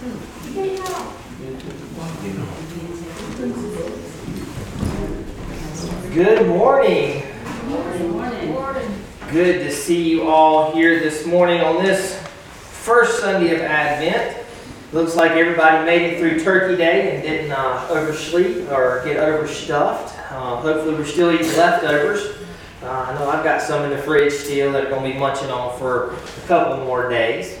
Good morning. Good morning. Good to see you all here this morning on this first Sunday of Advent. Looks like everybody made it through Turkey Day and didn't uh, oversleep or get overstuffed. Uh, hopefully, we're still eating leftovers. Uh, I know I've got some in the fridge still that are going to be munching on for a couple more days.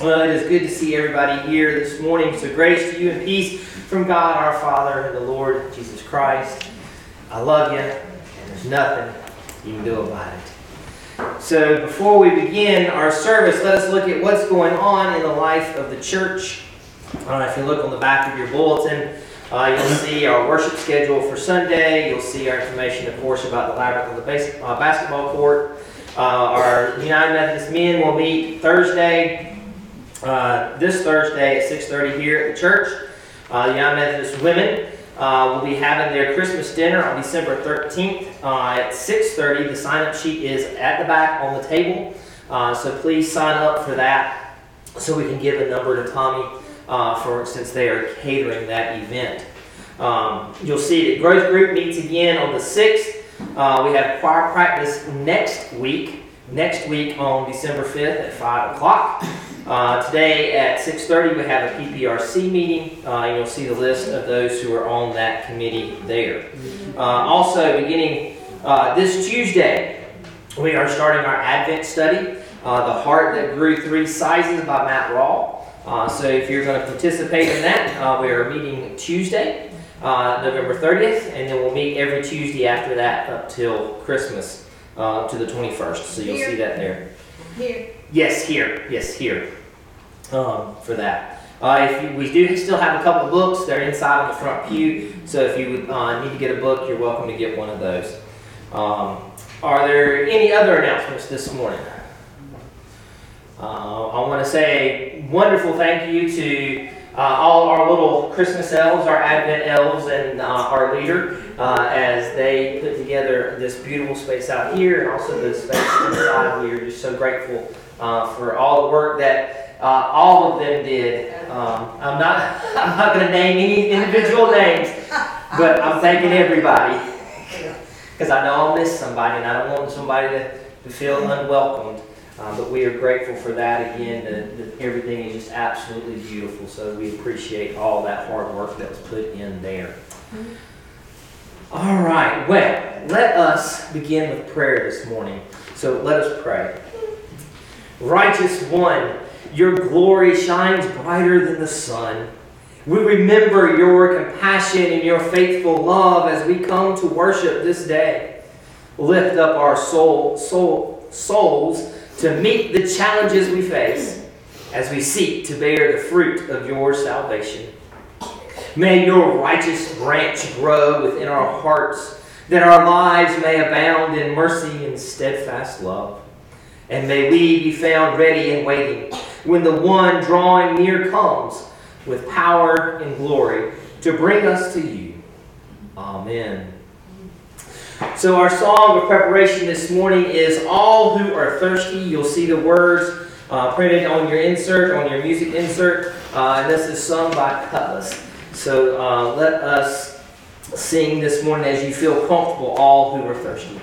Well, it is good to see everybody here this morning. So, grace to you and peace from God our Father and the Lord Jesus Christ. I love you, and there's nothing you can do about it. So, before we begin our service, let us look at what's going on in the life of the church. Uh, if you look on the back of your bulletin, uh, you'll see our worship schedule for Sunday. You'll see our information, of course, about the labyrinth of the base, uh, basketball court. Uh, our United Methodist men will meet Thursday, uh, this Thursday at 6:30 here at the church. Uh, the United Methodist women uh, will be having their Christmas dinner on December 13th uh, at 6:30. The sign-up sheet is at the back on the table, uh, so please sign up for that so we can give a number to Tommy for since they are catering that event. Um, you'll see that growth group meets again on the 6th. Uh, we have choir practice next week. Next week on December 5th at 5 o'clock. Uh, today at 6.30 we have a PPRC meeting. Uh, you'll see the list of those who are on that committee there. Uh, also, beginning uh, this Tuesday, we are starting our Advent study, uh, The Heart That Grew Three Sizes by Matt Rawle. Uh, so if you're going to participate in that, we are meeting Tuesday, November 30th, and then we'll meet every Tuesday after that up till Christmas to the 21st. So you'll Here. see that there. Here. Yes, here. Yes, here. Um, for that. Uh, if you, we do still have a couple of books, they're inside on the front pew. So if you would uh, need to get a book, you're welcome to get one of those. Um, are there any other announcements this morning? Uh, I want to say wonderful thank you to uh, all our little Christmas elves, our Advent elves, and uh, our leader uh, as they put together this beautiful space out here and also the space inside. We are just so grateful for all the work that uh, all of them did. Um, I'm not I'm not going to name any individual names, but I'm thanking everybody because I know I'll miss somebody and I don't want somebody to, to feel unwelcomed. Uh, but we are grateful for that again. That, that everything is just absolutely beautiful. So we appreciate all that hard work that was put in there. All right. Well, let us begin with prayer this morning. So let us pray. Righteous One, your glory shines brighter than the sun. We remember your compassion and your faithful love as we come to worship this day. Lift up our soul, soul, souls to meet the challenges we face as we seek to bear the fruit of your salvation. May your righteous branch grow within our hearts, that our lives may abound in mercy and steadfast love. And may we be found ready and waiting when the one drawing near comes with power and glory to bring us to you. Amen. So, our song of preparation this morning is All Who Are Thirsty. You'll see the words uh, printed on your insert, on your music insert, uh, and this is sung by Kutless. So, uh, let us sing this morning as you feel comfortable, All Who Are Thirsty.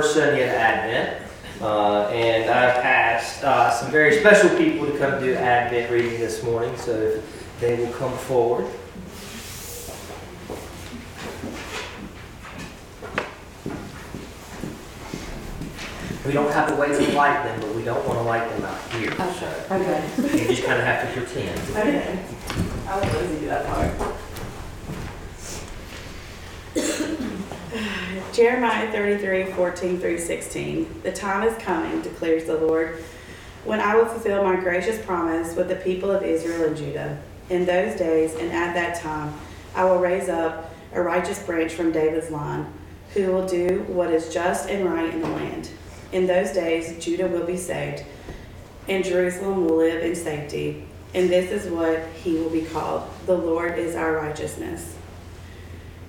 First Sunday of Advent. Uh, and I've asked uh, some very special people to come do Advent reading this morning, so if they will come forward. We don't have to wait to light them, but we don't want to light them out here. Oh, sure. Okay. You just kind of have to pretend. Okay. I was lazy to do that part. Jeremiah 33, 14 through 16. The time is coming, declares the Lord, when I will fulfill my gracious promise with the people of Israel and Judah. In those days and at that time, I will raise up a righteous branch from David's line, who will do what is just and right in the land. In those days, Judah will be saved, and Jerusalem will live in safety. And this is what he will be called The Lord is our righteousness.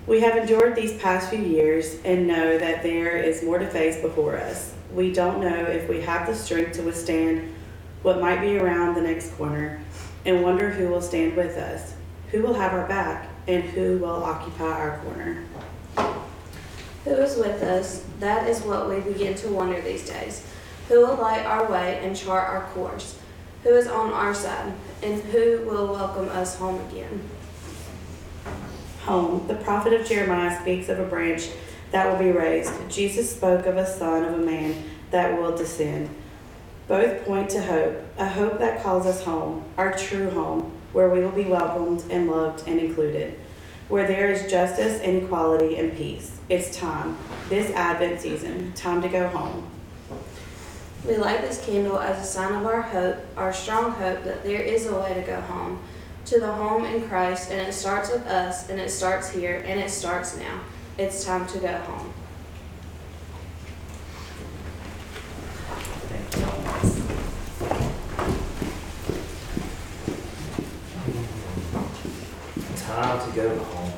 We have endured these past few years and know that there is more to face before us. We don't know if we have the strength to withstand what might be around the next corner and wonder who will stand with us, who will have our back, and who will occupy our corner. Who is with us? That is what we begin to wonder these days. Who will light our way and chart our course? Who is on our side? And who will welcome us home again? Home, the prophet of Jeremiah speaks of a branch that will be raised. Jesus spoke of a son of a man that will descend. Both point to hope, a hope that calls us home, our true home, where we will be welcomed and loved and included, where there is justice and equality and peace. It's time, this Advent season, time to go home. We light this candle as a sign of our hope, our strong hope that there is a way to go home, to the home in Christ, and it starts with us, and it starts here, and it starts now. It's time to go home. Time to go home.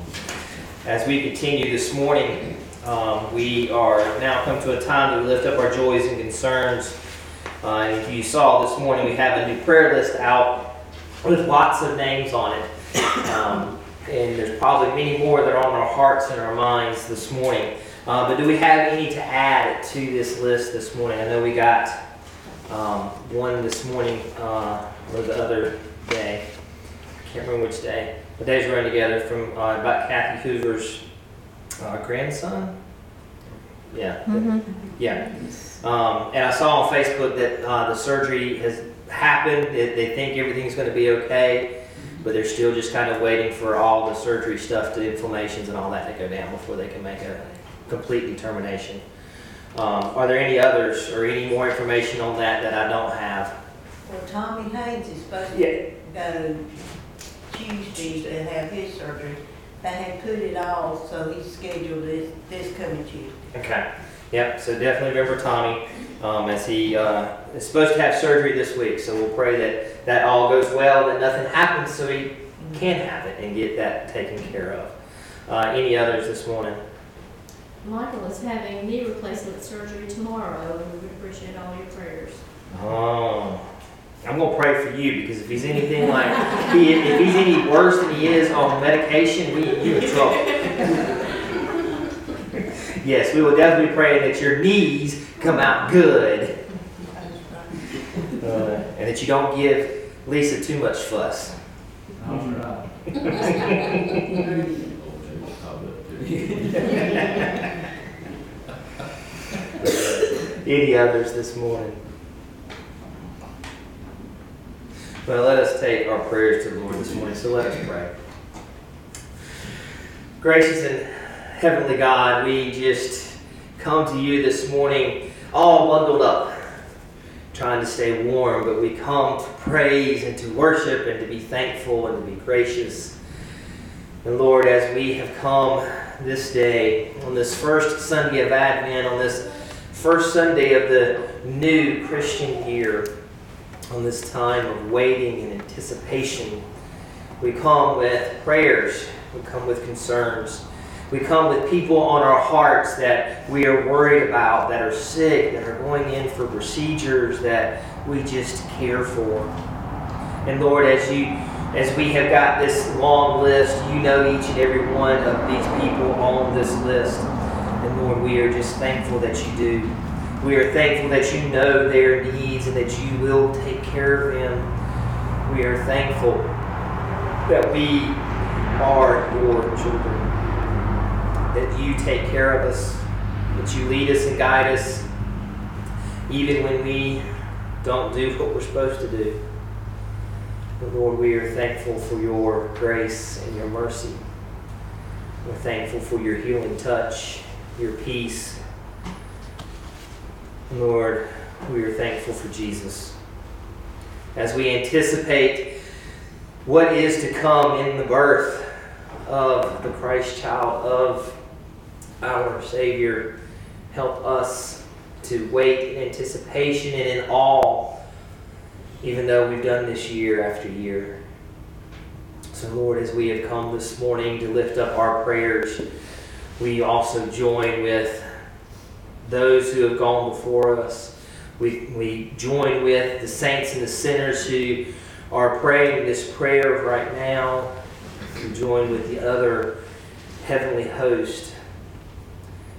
As we continue this morning, um, we are now come to a time to lift up our joys and concerns. Uh, and if you saw this morning, we have a new prayer list out with lots of names on it. Um, and there's probably many more that are on our hearts and our minds this morning. Uh, but do we have any to add to this list this morning? I know we got um, one this morning uh, or the other day. Can't remember which day. The days run together from uh, about Kathy Hoover's uh, grandson. Yeah, Mm-hmm. yeah. Um, and I saw on Facebook that uh, the surgery has happened. They, they think everything's going to be okay, but they're still just kind of waiting for all the surgery stuff, the inflammations and all that to go down before they can make a complete determination. Um, are there any others or any more information on that that I don't have? Well, Tommy Haynes is supposed Yeah. to go Tuesday to have his surgery. They had put it off, so he's scheduled this, this coming Tuesday. Okay. Yep. So definitely remember Tommy, um, as he uh, is supposed to have surgery this week. So we'll pray that that all goes well, that nothing happens, so he can have it and get that taken care of. Uh, any others this morning? Michael is having knee replacement surgery tomorrow, and we would appreciate all your prayers. Oh, I'm gonna pray for you because if he's anything like he, if he's any worse than he is on medication, we you in trouble. Yes, we will definitely pray that your knees come out good uh, and that you don't give Lisa too much fuss. Any others this morning? Well, let us take our prayers to the Lord this morning. So let us pray. Gracious and heavenly God, we just come to you this morning all bundled up, trying to stay warm, but we come to praise and to worship and to be thankful and to be gracious. And Lord, as we have come this day, on this first Sunday of Advent, on this first Sunday of the new Christian year, on this time of waiting and anticipation, we come with prayers, we come with concerns, we come with people on our hearts that we are worried about, that are sick, that are going in for procedures that we just care for. And Lord, as you as we have got this long list, you know each and every one of these people on this list. And Lord, we are just thankful that you do. We are thankful that you know their needs and that you will take care of them. We are thankful that we are your children, that you take care of us, that you lead us and guide us, even when we don't do what we're supposed to do. But Lord, we are thankful for your grace and your mercy. We're thankful for your healing touch, your peace. Lord, we are thankful for Jesus. As we anticipate what is to come in the birth of the Christ child, of our Savior, help us to wait in anticipation and in awe, even though we've done this year after year. So, Lord, as we have come this morning to lift up our prayers, we also join with those who have gone before us. We, we join with the saints and the sinners who are praying this prayer right now. We join with the other heavenly host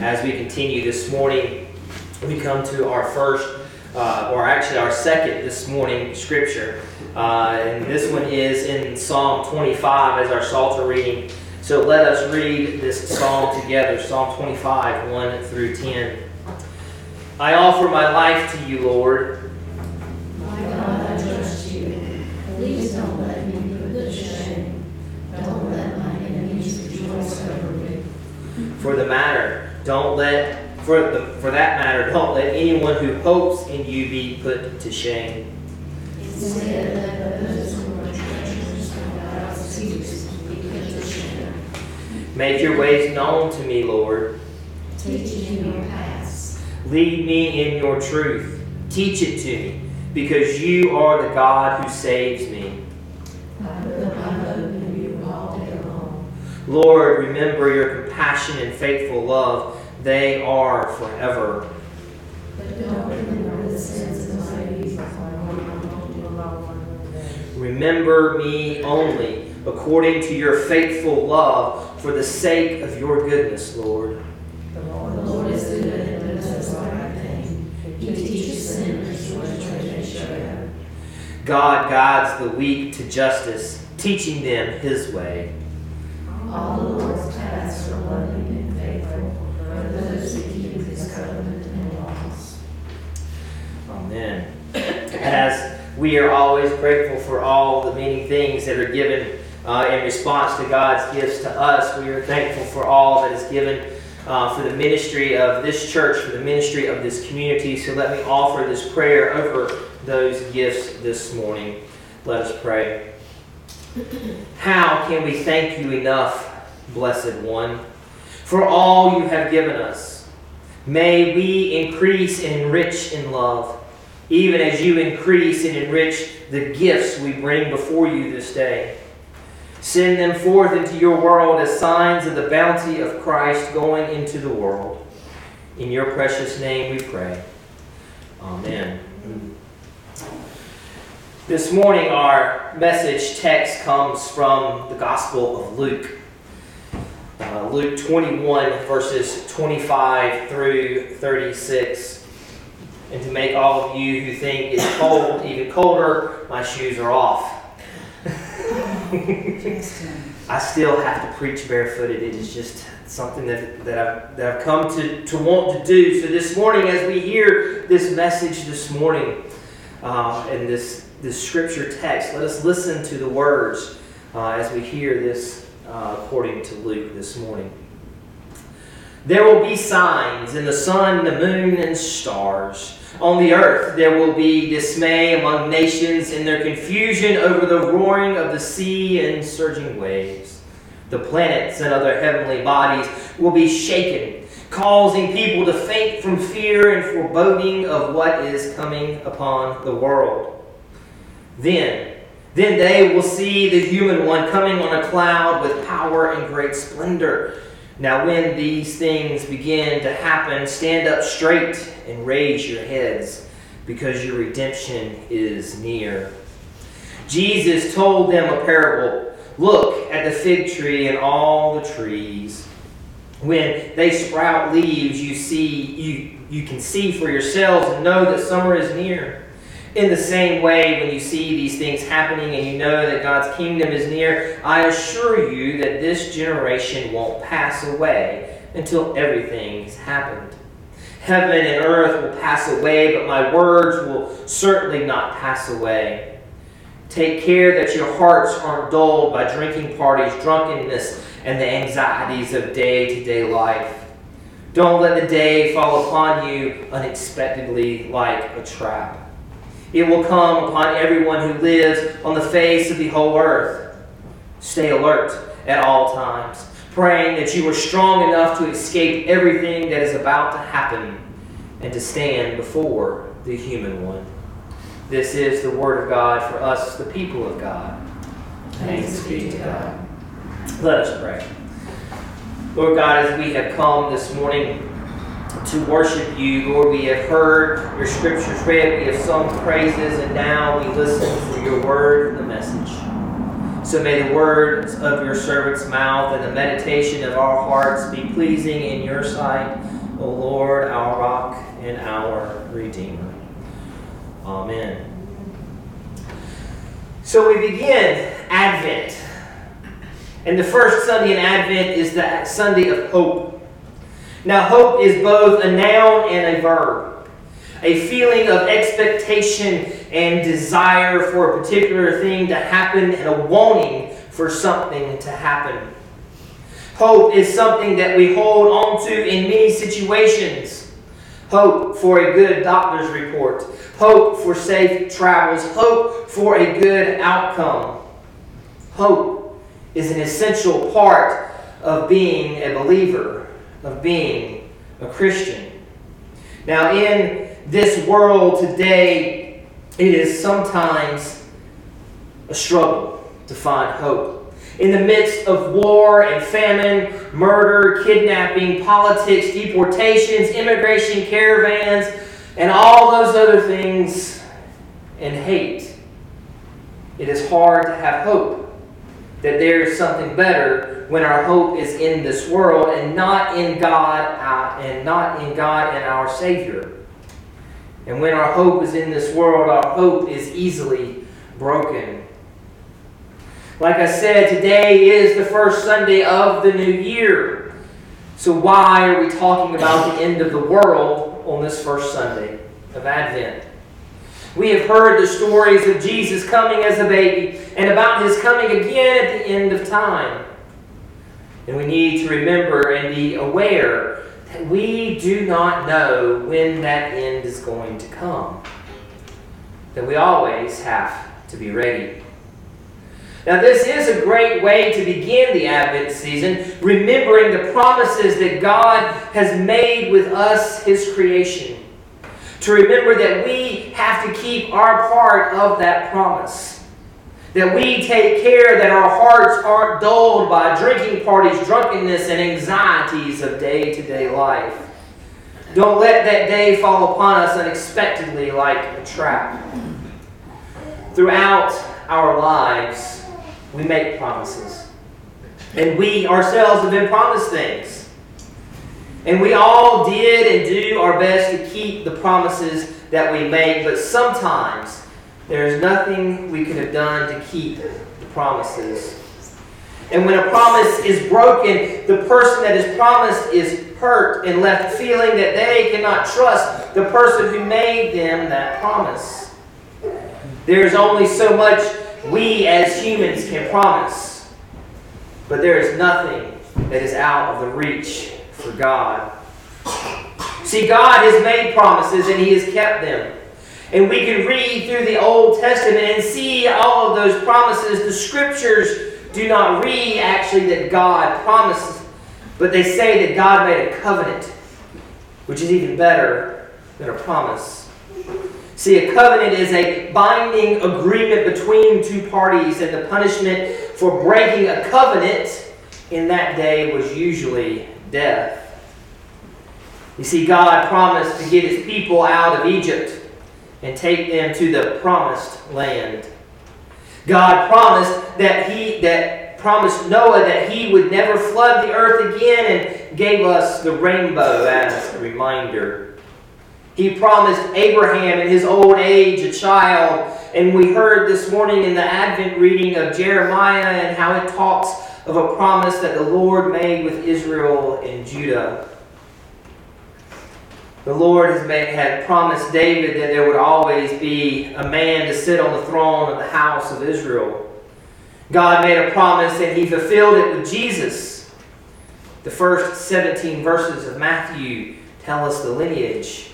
As we continue this morning, we come to our first, uh, or actually our second this morning scripture. Uh, and this one is in Psalm 25 as our Psalter reading. So let us read this psalm together Psalm 25, 1 through 10. I offer my life to you, Lord. My God, I trust you. Please don't let me be put to shame. Don't let my enemies rejoice over me. For the matter, don't let for the for that matter, don't let anyone who hopes in you be put to shame. Instead, let those who are treacherous without excuse be put to shame. Make your ways known to me, Lord. Teach me your paths. Lead me in your truth. Teach it to me, because you are the God who saves me. I put my hope in you all day long. Lord, remember your compassion and faithful love. They are forever. Remember the sins of my youth. Remember me only according to your faithful love for the sake of your goodness, Lord. The Lord is good and does the right thing. He teaches sinners what should go. God guides the weak to justice, teaching them his way. All the Lord's paths are loving and faithful for those who keep his covenant and laws. Amen. As we are always grateful for all the many things that are given uh, in response to God's gifts to us, we are thankful for all that is given uh, for the ministry of this church, for the ministry of this community. So let me offer this prayer over those gifts this morning. Let us pray. How can we thank you enough, Blessed One, for all you have given us? May we increase and enrich in love, even as you increase and enrich the gifts we bring before you this day. Send them forth into your world as signs of the bounty of Christ going into the world. In your precious name we pray. Amen. This morning, our message text comes from the Gospel of Luke. Uh, Luke 21, verses 25 through 36. And to make all of you who think it's cold even colder, my shoes are off. I still have to preach barefooted. It is just something that, that, I've, that I've come to, to want to do. So this morning, as we hear this message this morning uh, and this, this scripture text, let us listen to the words uh, as we hear this uh, according to Luke this morning. There will be signs in the sun, the moon, and stars. On the earth there will be dismay among nations in their confusion over the roaring of the sea and surging waves. The planets and other heavenly bodies will be shaken, causing people to faint from fear and foreboding of what is coming upon the world. Then, then they will see the human one coming on a cloud with power and great splendor. Now, when these things begin to happen, stand up straight and raise your heads, because your redemption is near. Jesus told them a parable Look at the fig tree and all the trees. When they sprout leaves, you see you, you can see for yourselves and know that summer is near. In the same way, when you see these things happening and you know that God's kingdom is near, I assure you that this generation won't pass away until everything has happened. Heaven and earth will pass away, but my words will certainly not pass away. Take care that your hearts aren't dulled by drinking parties, drunkenness, and the anxieties of day to day life. Don't let the day fall upon you unexpectedly like a trap. It will come upon everyone who lives on the face of the whole earth. Stay alert at all times, praying that you are strong enough to escape everything that is about to happen and to stand before the human one. This is the word of God for us, the people of God. Thanks be to God. Let us pray. Lord God, as we have come this morning to worship you, Lord, we have heard your scriptures read, we have sung praises, and now we listen for your word, the message. So may the words of your servant's mouth and the meditation of our hearts be pleasing in your sight, O Lord, our rock and our redeemer. Amen. So we begin Advent. And the first Sunday in Advent is the Sunday of hope. Now, hope is both a noun and a verb, a feeling of expectation and desire for a particular thing to happen and a wanting for something to happen. Hope is something that we hold on to in many situations. hope for a good doctor's report, hope for safe travels, hope for a good outcome. Hope is an essential part of being a believer, of being a Christian. Now, in this world today, it is sometimes a struggle to find hope. In the midst of war and famine, murder, kidnapping, politics, deportations, immigration caravans, and all those other things, and hate, it is hard to have hope that there is something better when our hope is in this world and not in God uh, and not in God and our Savior. And when our hope is in this world, our hope is easily broken. Like I said, today is the first Sunday of the new year. So why are we talking about the end of the world on this first Sunday of Advent? We have heard the stories of Jesus coming as a baby and about his coming again at the end of time. And we need to remember and be aware that we do not know when that end is going to come. That we always have to be ready. Now, this is a great way to begin the Advent season, remembering the promises that God has made with us, His creation. To remember that we have to keep our part of that promise. That we take care that our hearts aren't dulled by drinking parties, drunkenness, and anxieties of day to day life. Don't let that day fall upon us unexpectedly like a trap. Throughout our lives, we make promises. And we ourselves have been promised things. And we all did and do our best to keep the promises that we make, but sometimes there's nothing we could have done to keep the promises. And when a promise is broken, the person that is promised is hurt and left feeling that they cannot trust the person who made them that promise. There's only so much we as humans can promise, but there is nothing that is out of the reach for God. See, God has made promises and He has kept them. And we can read through the Old Testament and see all of those promises. The scriptures do not read actually that God promises, but they say that God made a covenant, which is even better than a promise. See, a covenant is a binding agreement between two parties, and the punishment for breaking a covenant in that day was usually death. You see, God promised to get his people out of Egypt and take them to the promised land. God promised that he that promised Noah that he would never flood the earth again and gave us the rainbow as a reminder. He promised Abraham in his old age a child, and we heard this morning in the Advent reading of Jeremiah and how it talks of a promise that the Lord made with Israel and Judah. The Lord has made, had promised David that there would always be a man to sit on the throne of the house of Israel. God made a promise and he fulfilled it with Jesus. The first 17 verses of Matthew tell us the lineage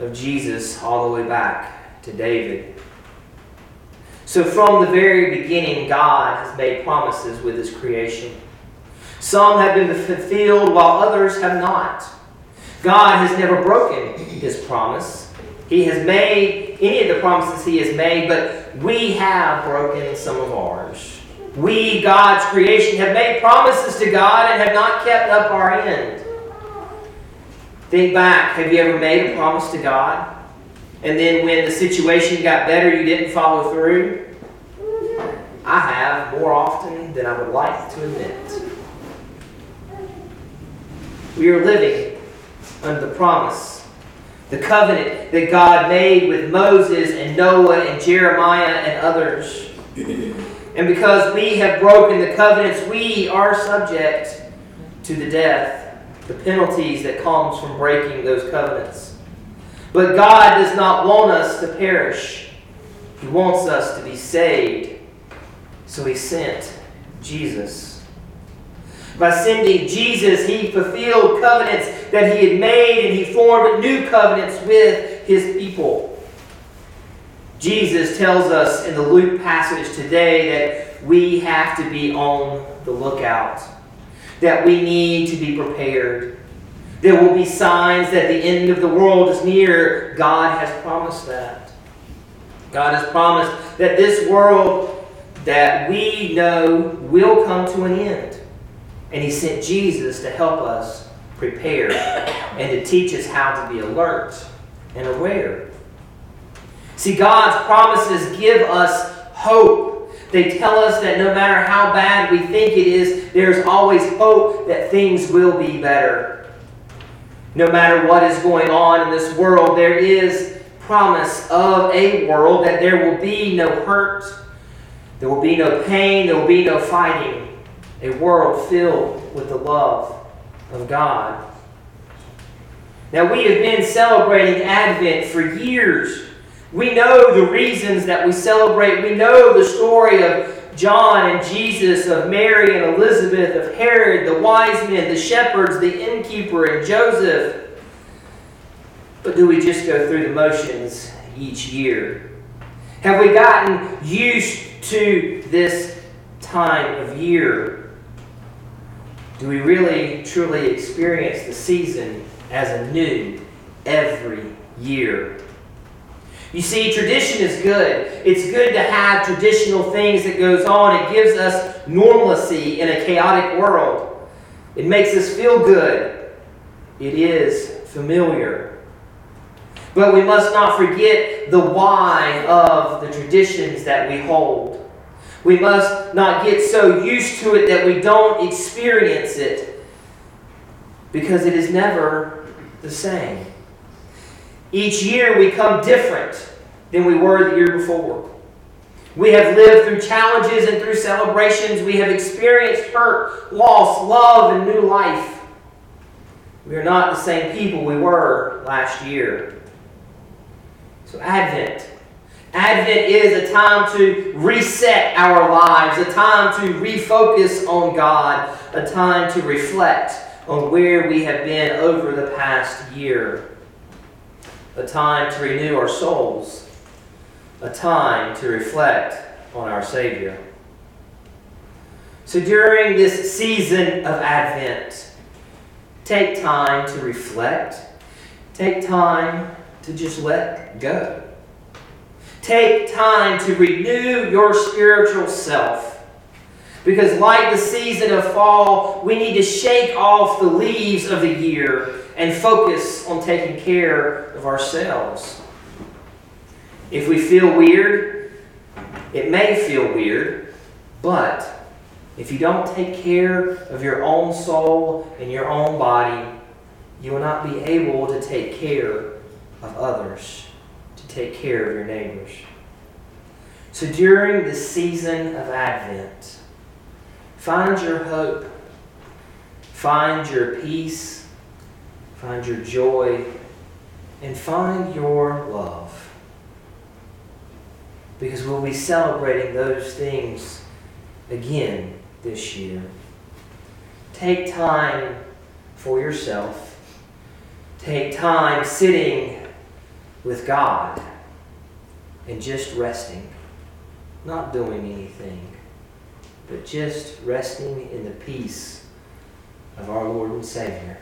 of Jesus all the way back to David. So, from the very beginning, God has made promises with his creation. Some have been fulfilled while others have not. God has never broken his promise. He has made any of the promises he has made, but we have broken some of ours. We, God's creation, have made promises to God and have not kept up our end. Think back. Have you ever made a promise to God? And then when the situation got better, you didn't follow through? I have more often than I would like to admit. We are living under the promise, the covenant that God made with Moses and Noah and Jeremiah and others. And because we have broken the covenants, we are subject to the death, the penalties that comes from breaking those covenants. But God does not want us to perish. He wants us to be saved. So he sent Jesus. By sending Jesus, he fulfilled covenants that he had made and he formed new covenants with his people. Jesus tells us in the Luke passage today that we have to be on the lookout, that we need to be prepared. There will be signs that the end of the world is near. God has promised that. God has promised that this world that we know will come to an end. And He sent Jesus to help us prepare and to teach us how to be alert and aware. See, God's promises give us hope. They tell us that no matter how bad we think it is, there's always hope that things will be better. No matter what is going on in this world, there is promise of a world that there will be no hurt, there will be no pain, there will be no fighting. A world filled with the love of God. Now, we have been celebrating Advent for years. We know the reasons that we celebrate. We know the story of John and Jesus, of Mary and Elizabeth, of Herod, the wise men, the shepherds, the innkeeper, and Joseph. But do we just go through the motions each year? Have we gotten used to this time of year? Do we really, truly experience the season as anew every year? You see, tradition is good. It's good to have traditional things that goes on. It gives us normalcy in a chaotic world. It makes us feel good. It is familiar. But we must not forget the why of the traditions that we hold. We must not get so used to it that we don't experience it because it is never the same. Each year we come different than we were the year before. We have lived through challenges and through celebrations. We have experienced hurt, loss, love, and new life. We are not the same people we were last year. So, Advent. Advent is a time to reset our lives, a time to refocus on God, a time to reflect on where we have been over the past year a time to renew our souls, a time to reflect on our Savior. So during this season of Advent, take time to reflect, take time to just let go. Take time to renew your spiritual self. Because, like the season of fall, we need to shake off the leaves of the year and focus on taking care of ourselves. If we feel weird, it may feel weird, but if you don't take care of your own soul and your own body, you will not be able to take care of others, take care of your neighbors. So during the season of Advent, find your hope, find your peace find your joy, and find your love. Because we'll be celebrating those things again this year. Take time for yourself. Take time sitting with God and just resting, not doing anything, but just resting in the peace of our Lord and Savior.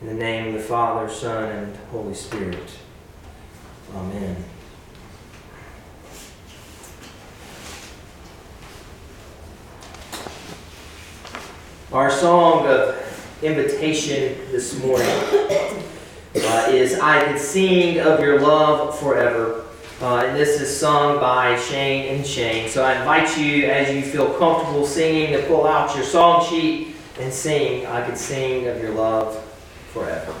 In the name of the Father, Son, and Holy Spirit. Amen. Our song of invitation this morning uh, is I Could Sing of Your Love Forever. Uh, and this is sung by Shane and Shane. So I invite you, as you feel comfortable singing, to pull out your song sheet and sing I Could Sing of Your Love forever.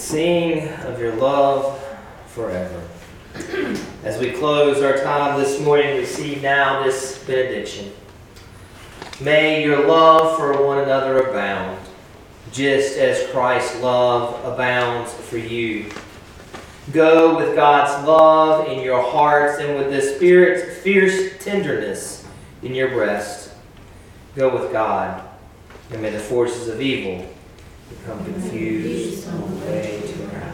sing of your love forever. As we close our time this morning, we see now this benediction. May your love for one another abound, just as Christ's love abounds for you. Go with God's love in your hearts and with the Spirit's fierce tenderness in your breast. Go with God, and may the forces of evil become confused on the way to our